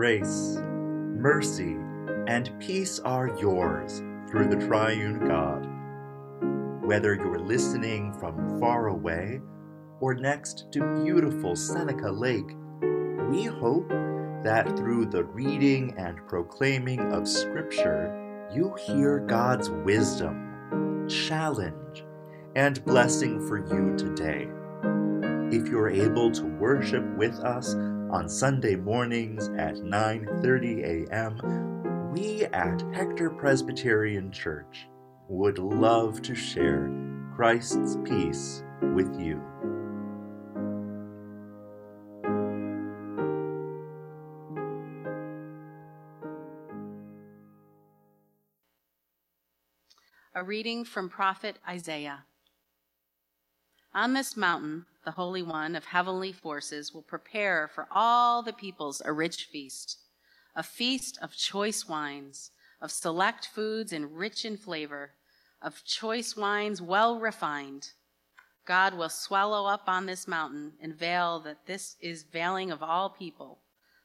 Grace, mercy, and peace are yours through the triune God. Whether you're listening from far away or next to beautiful Seneca Lake, we hope that through the reading and proclaiming of Scripture, you hear God's wisdom, challenge, and blessing for you today. If you're able to worship with us on Sunday mornings at 9:30 a.m., we at Hector Presbyterian Church would love to share Christ's peace with you. A reading from Prophet Isaiah. On this mountain, the Holy One of heavenly forces will prepare for all the peoples a rich feast, a feast of choice wines, of select foods and rich in flavor, of choice wines well refined. God will swallow up on this mountain and veil that this is veiling of all people,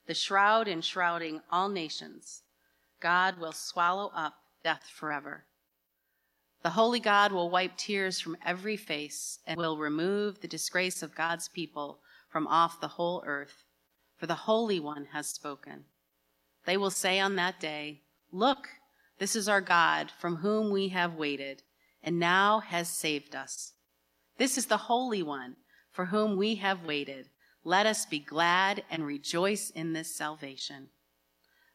the shroud enshrouding all nations. God will swallow up death forever. The holy God will wipe tears from every face and will remove the disgrace of God's people from off the whole earth, for the Holy One has spoken. They will say on that day, Look, this is our God from whom we have waited, and now has saved us. This is the Holy One for whom we have waited. Let us be glad and rejoice in this salvation.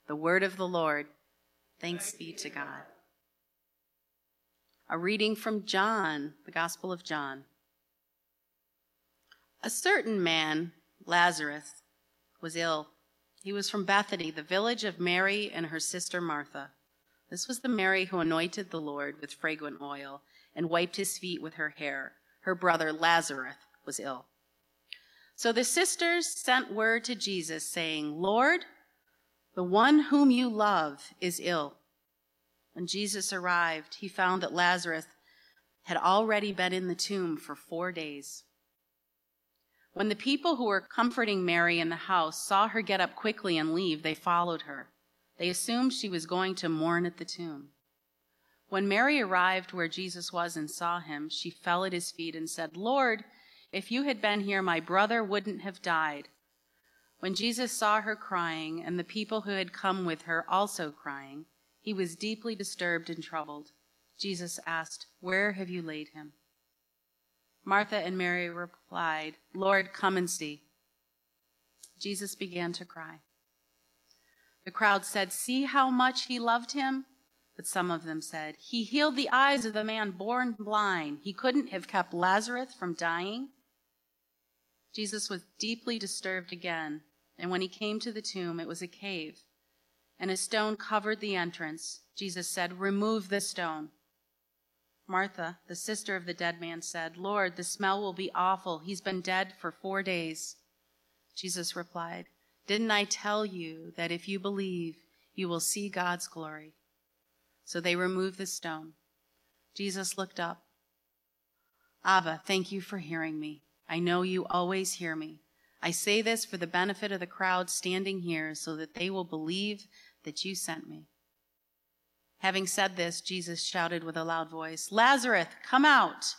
The word of the Lord. Thanks be to God. A reading from John, the Gospel of John. A certain man, Lazarus, was ill. He was from Bethany, the village of Mary and her sister Martha. This was the Mary who anointed the Lord with fragrant oil and wiped his feet with her hair. Her brother Lazarus was ill. So the sisters sent word to Jesus, saying, Lord, the one whom you love is ill. When Jesus arrived, he found that Lazarus had already been in the tomb for four days. When the people who were comforting Mary in the house saw her get up quickly and leave, they followed her. They assumed she was going to mourn at the tomb. When Mary arrived where Jesus was and saw him, she fell at his feet and said, Lord, if you had been here, my brother wouldn't have died. When Jesus saw her crying, and the people who had come with her also crying, he was deeply disturbed and troubled. Jesus asked, Where have you laid him? Martha and Mary replied, Lord, come and see. Jesus began to cry. The crowd said, See how much he loved him? But some of them said, He healed the eyes of the man born blind. He couldn't have kept Lazarus from dying. Jesus was deeply disturbed again, and when he came to the tomb, it was a cave and a stone covered the entrance. Jesus said, Remove the stone. Martha, the sister of the dead man, said, Lord, the smell will be awful. He's been dead for four days. Jesus replied, Didn't I tell you that if you believe, you will see God's glory? So they removed the stone. Jesus looked up. Abba, thank you for hearing me. I know you always hear me. I say this for the benefit of the crowd standing here so that they will believe that you sent me. Having said this, Jesus shouted with a loud voice, Lazarus, come out!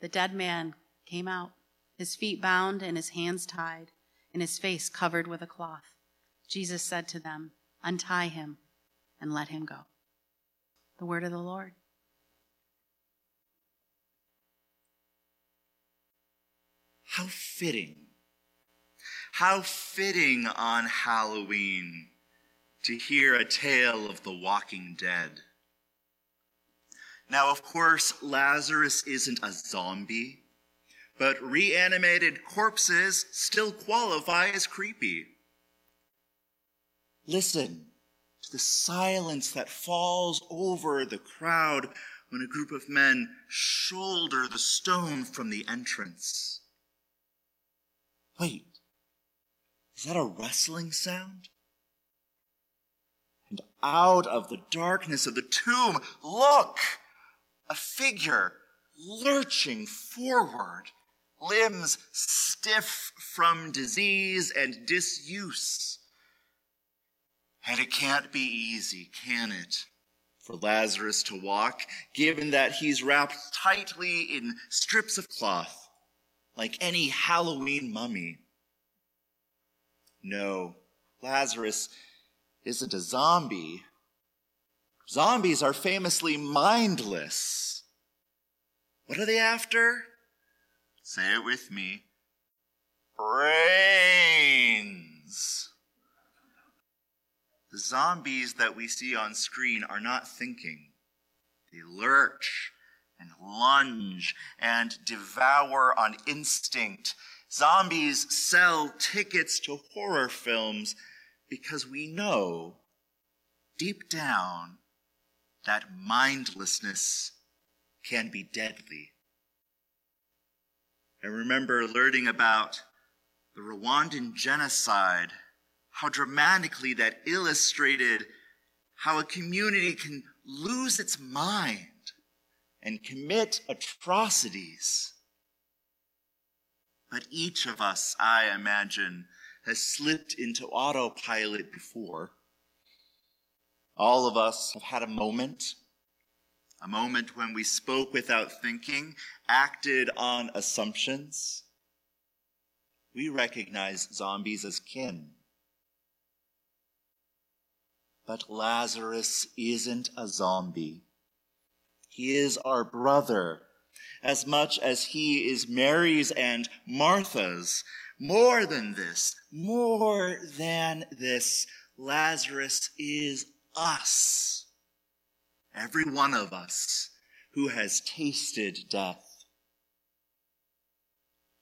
The dead man came out, his feet bound and his hands tied, and his face covered with a cloth. Jesus said to them, Untie him and let him go. The word of the Lord. How fitting. How fitting on Halloween to hear a tale of the walking dead. Now, of course, Lazarus isn't a zombie, but reanimated corpses still qualify as creepy. Listen to the silence that falls over the crowd when a group of men shoulder the stone from the entrance. Wait, is that a rustling sound? Out of the darkness of the tomb, look! A figure lurching forward, limbs stiff from disease and disuse. And it can't be easy, can it? For Lazarus to walk, given that he's wrapped tightly in strips of cloth, like any Halloween mummy. No, Lazarus isn't a zombie. Zombies are famously mindless. What are they after? Say it with me. Brains. The zombies that we see on screen are not thinking. They lurch and lunge and devour on instinct. Zombies sell tickets to horror films because we know deep down that mindlessness can be deadly. I remember learning about the Rwandan genocide how dramatically that illustrated how a community can lose its mind and commit atrocities. But each of us, I imagine, has slipped into autopilot before. All of us have had a moment, a moment when we spoke without thinking, acted on assumptions. We recognize zombies as kin. But Lazarus isn't a zombie. He is our brother, as much as he is Mary's and Martha's. More than this, more than this, Lazarus is us. Every one of us who has tasted death.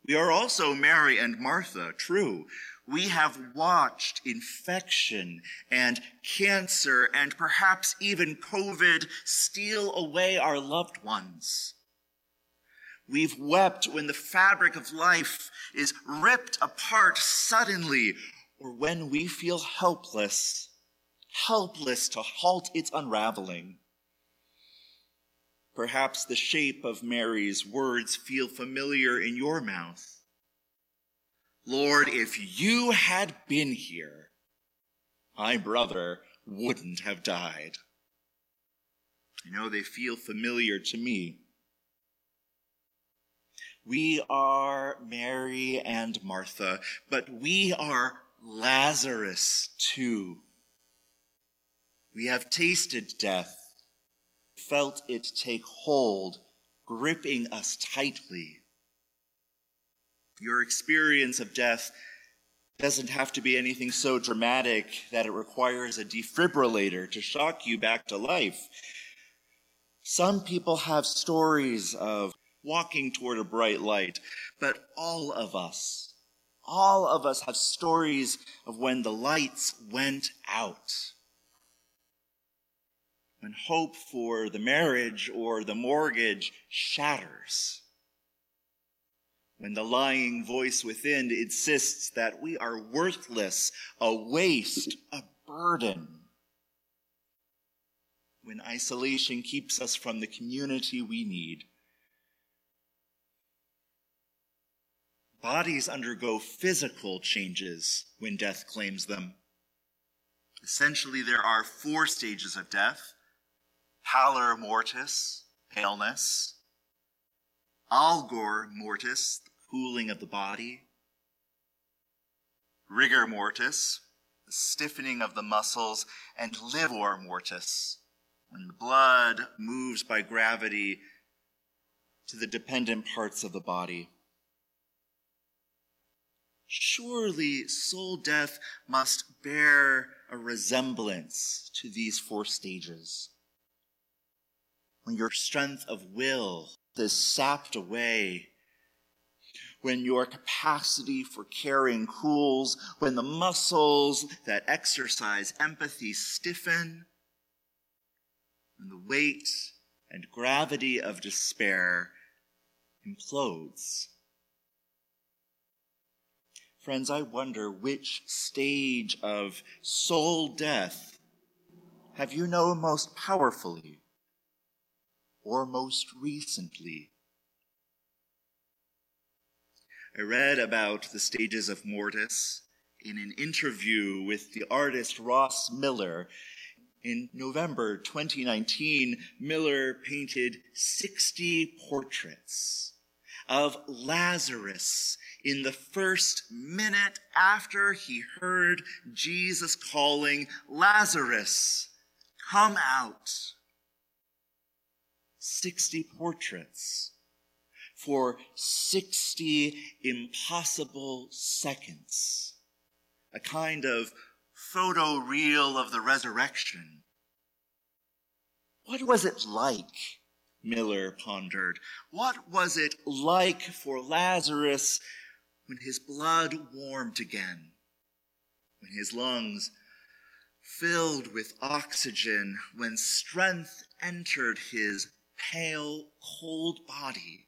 We are also Mary and Martha, true, we have watched infection and cancer and perhaps even COVID steal away our loved ones. We've wept when the fabric of life is ripped apart suddenly or when we feel helpless, helpless to halt its unraveling. Perhaps the shape of Mary's words feel familiar in your mouth. Lord, if you had been here, my brother wouldn't have died. I know they feel familiar to me. We are Mary and Martha, but we are Lazarus too. We have tasted death, felt it take hold, gripping us tightly. Your experience of death doesn't have to be anything so dramatic that it requires a defibrillator to shock you back to life. Some people have stories of walking toward a bright light, but all of us, all of us have stories of when the lights went out. When hope for the marriage or the mortgage shatters when the lying voice within insists that we are worthless, a waste, a burden. When isolation keeps us from the community we need. Bodies undergo physical changes when death claims them. Essentially, there are four stages of death pallor mortis, paleness, algor mortis, cooling of the body. Rigor mortis, the stiffening of the muscles, and livor mortis, when the blood moves by gravity to the dependent parts of the body. Surely soul death must bear a resemblance to these four stages. When your strength of will is sapped away when your capacity for caring cools, when the muscles that exercise empathy stiffen, when the weight and gravity of despair implodes. Friends, I wonder which stage of soul death have you known most powerfully or most recently? I read about the stages of mortis in an interview with the artist Ross Miller. In November 2019, Miller painted 60 portraits of Lazarus in the first minute after he heard Jesus calling, Lazarus, come out. 60 portraits for 60 impossible seconds. A kind of photo reel of the resurrection. What was it like? Miller pondered. What was it like for Lazarus when his blood warmed again? When his lungs filled with oxygen? When strength entered his pale, cold body?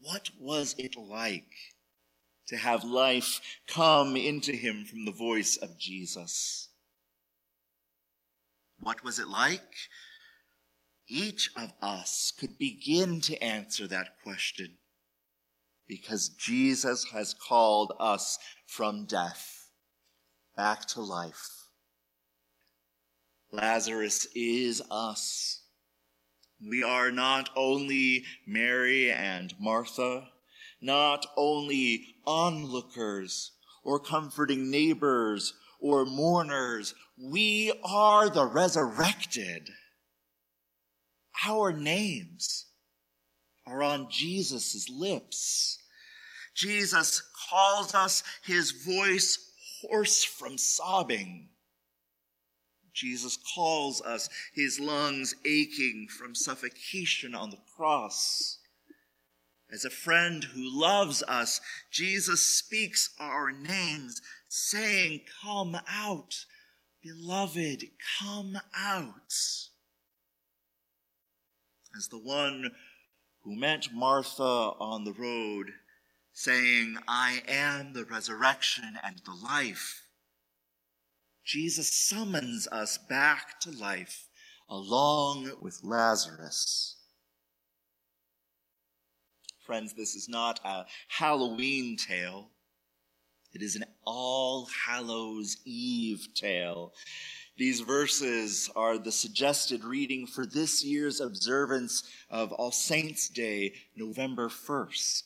What was it like to have life come into him from the voice of Jesus? What was it like? Each of us could begin to answer that question because Jesus has called us from death back to life. Lazarus is us. We are not only Mary and Martha, not only onlookers or comforting neighbors or mourners. We are the resurrected. Our names are on Jesus' lips. Jesus calls us, his voice hoarse from sobbing. Jesus calls us, his lungs aching from suffocation on the cross. As a friend who loves us, Jesus speaks our names, saying, Come out, beloved, come out. As the one who met Martha on the road, saying, I am the resurrection and the life. Jesus summons us back to life along with Lazarus. Friends, this is not a Halloween tale. It is an All Hallows Eve tale. These verses are the suggested reading for this year's observance of All Saints' Day, November 1st,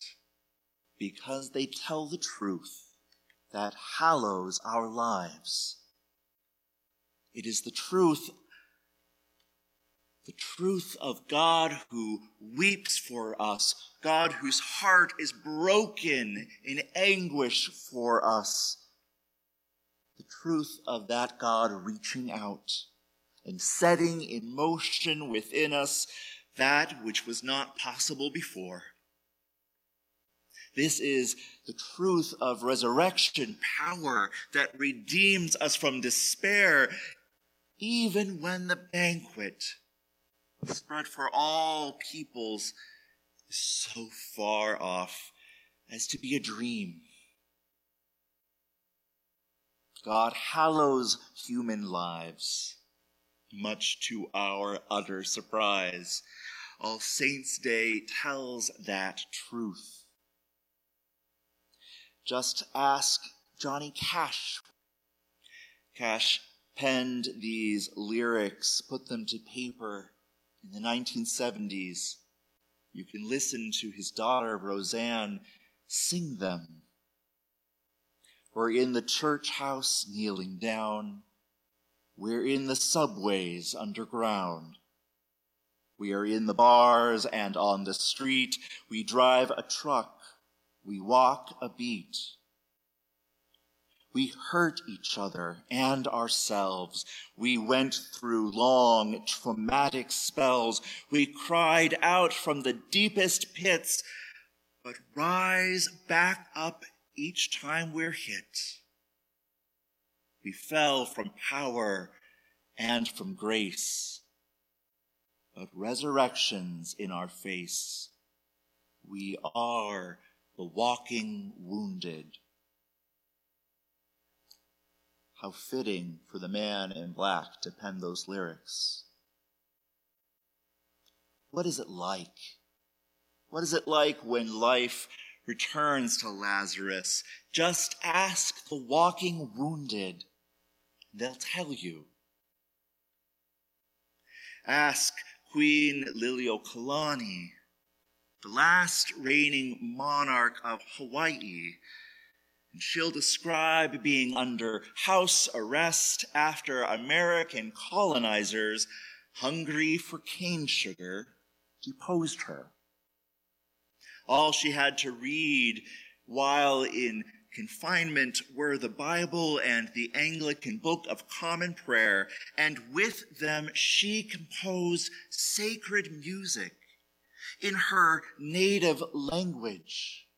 because they tell the truth that hallows our lives. It is the truth, the truth of God who weeps for us, God whose heart is broken in anguish for us, truth of that God reaching out and setting in motion within us that which was not possible before. This is the truth of resurrection power that redeems us from despair even when the banquet spread for all peoples is so far off as to be a dream. God hallows human lives, much to our utter surprise. All Saints' Day tells that truth. Just ask Johnny Cash. Cash penned these lyrics, put them to paper in the 1970s. You can listen to his daughter, Roseanne, sing them. We're in the church house kneeling down. We're in the subways underground. We are in the bars and on the street. We drive a truck. We walk a beat. We hurt each other and ourselves. We went through long, traumatic spells. We cried out from the deepest pits, but rise back up each time we're hit. We fell from power and from grace, but resurrections in our face. We are the walking wounded. How fitting for the man in black to pen those lyrics. What is it like? What is it like when life returns to Lazarus, just ask the walking wounded. They'll tell you. Ask Queen Liliuokalani, the last reigning monarch of Hawaii, and she'll describe being under house arrest after American colonizers, hungry for cane sugar, deposed her. All she had to read while in confinement were the Bible and the Anglican Book of Common Prayer, and with them she composed sacred music in her native language.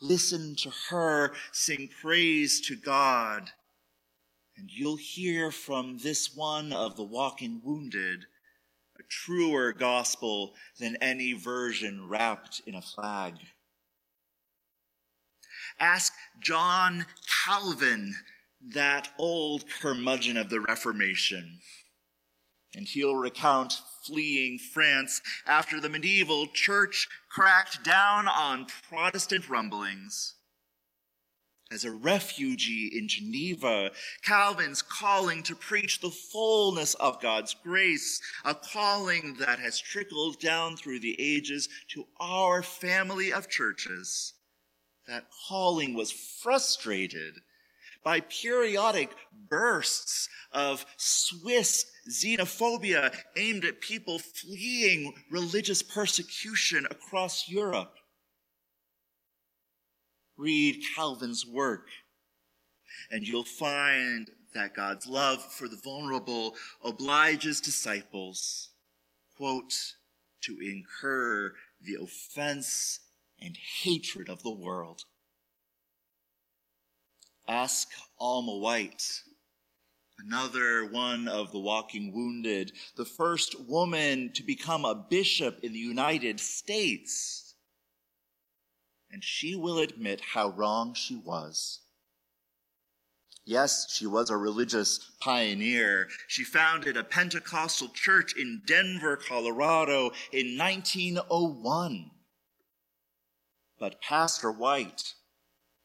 Listen to her sing praise to God, and you'll hear from this one of the walking wounded truer gospel than any version wrapped in a flag. Ask John Calvin, that old curmudgeon of the Reformation, and he'll recount fleeing France after the medieval church cracked down on Protestant rumblings. As a refugee in Geneva, Calvin's calling to preach the fullness of God's grace, a calling that has trickled down through the ages to our family of churches. That calling was frustrated by periodic bursts of Swiss xenophobia aimed at people fleeing religious persecution across Europe. Read Calvin's work, and you'll find that God's love for the vulnerable obliges disciples, quote, to incur the offense and hatred of the world. Ask Alma White, another one of the walking wounded, the first woman to become a bishop in the United States and she will admit how wrong she was. Yes, she was a religious pioneer. She founded a Pentecostal church in Denver, Colorado in 1901. But Pastor White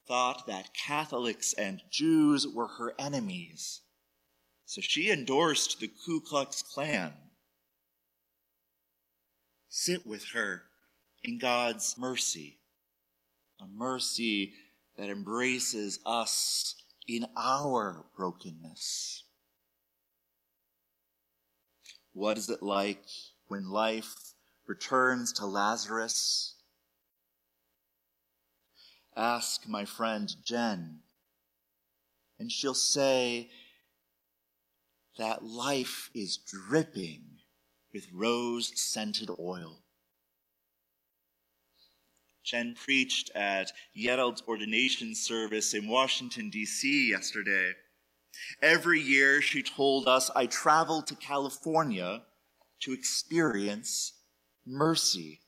thought that Catholics and Jews were her enemies. So she endorsed the Ku Klux Klan. Sit with her in God's mercy a mercy that embraces us in our brokenness. What is it like when life returns to Lazarus? Ask my friend Jen, and she'll say that life is dripping with rose scented oil. Jen preached at Gerald's ordination service in Washington, D.C. yesterday. Every year, she told us, I travel to California to experience mercy.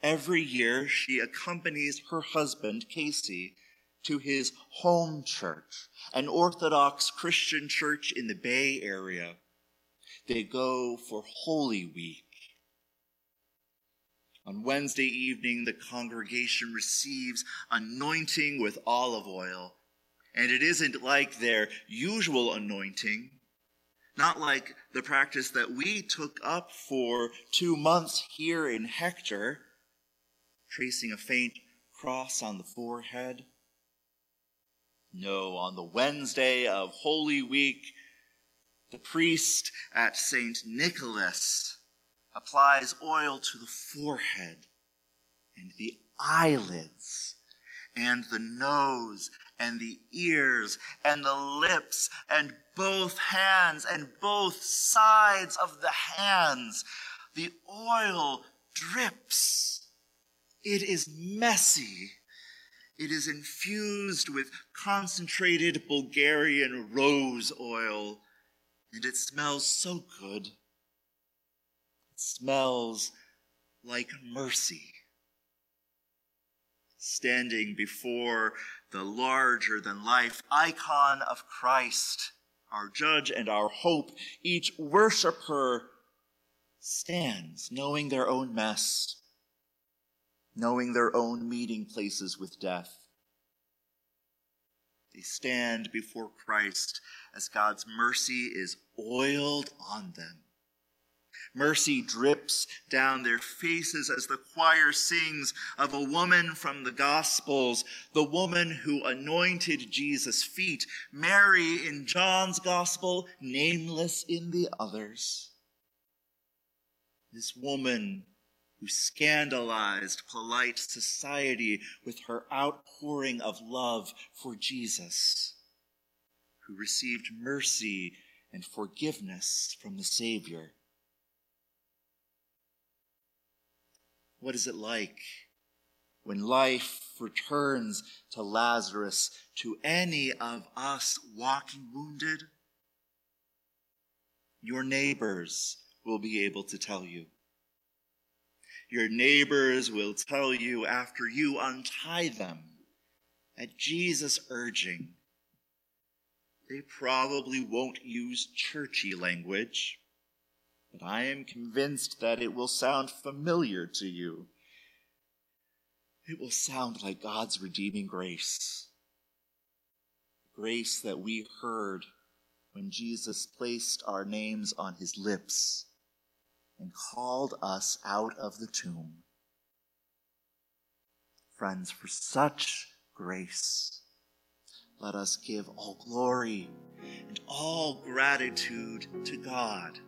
Every year, she accompanies her husband, Casey, to his home church, an Orthodox Christian church in the Bay Area. They go for Holy Week on Wednesday evening, the congregation receives anointing with olive oil. And it isn't like their usual anointing, not like the practice that we took up for two months here in Hector, tracing a faint cross on the forehead. No, on the Wednesday of Holy Week, the priest at St. Nicholas applies oil to the forehead and the eyelids and the nose and the ears and the lips and both hands and both sides of the hands. The oil drips. It is messy. It is infused with concentrated Bulgarian rose oil, and it smells so good smells like mercy. Standing before the larger than life icon of Christ, our judge and our hope, each worshiper stands knowing their own mess. knowing their own meeting places with death. They stand before Christ as God's mercy is oiled on them. Mercy drips down their faces as the choir sings of a woman from the Gospels, the woman who anointed Jesus' feet, Mary in John's Gospel, nameless in the others. This woman who scandalized polite society with her outpouring of love for Jesus, who received mercy and forgiveness from the Savior. What is it like when life returns to Lazarus, to any of us walking wounded? Your neighbors will be able to tell you. Your neighbors will tell you after you untie them at Jesus' urging. They probably won't use churchy language, but I am convinced that it will sound familiar to you. It will sound like God's redeeming grace. Grace that we heard when Jesus placed our names on his lips and called us out of the tomb. Friends, for such grace, let us give all glory and all gratitude to God,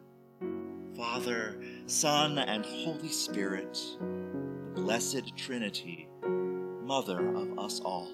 Father, Son, and Holy Spirit, the blessed Trinity, Mother of us all.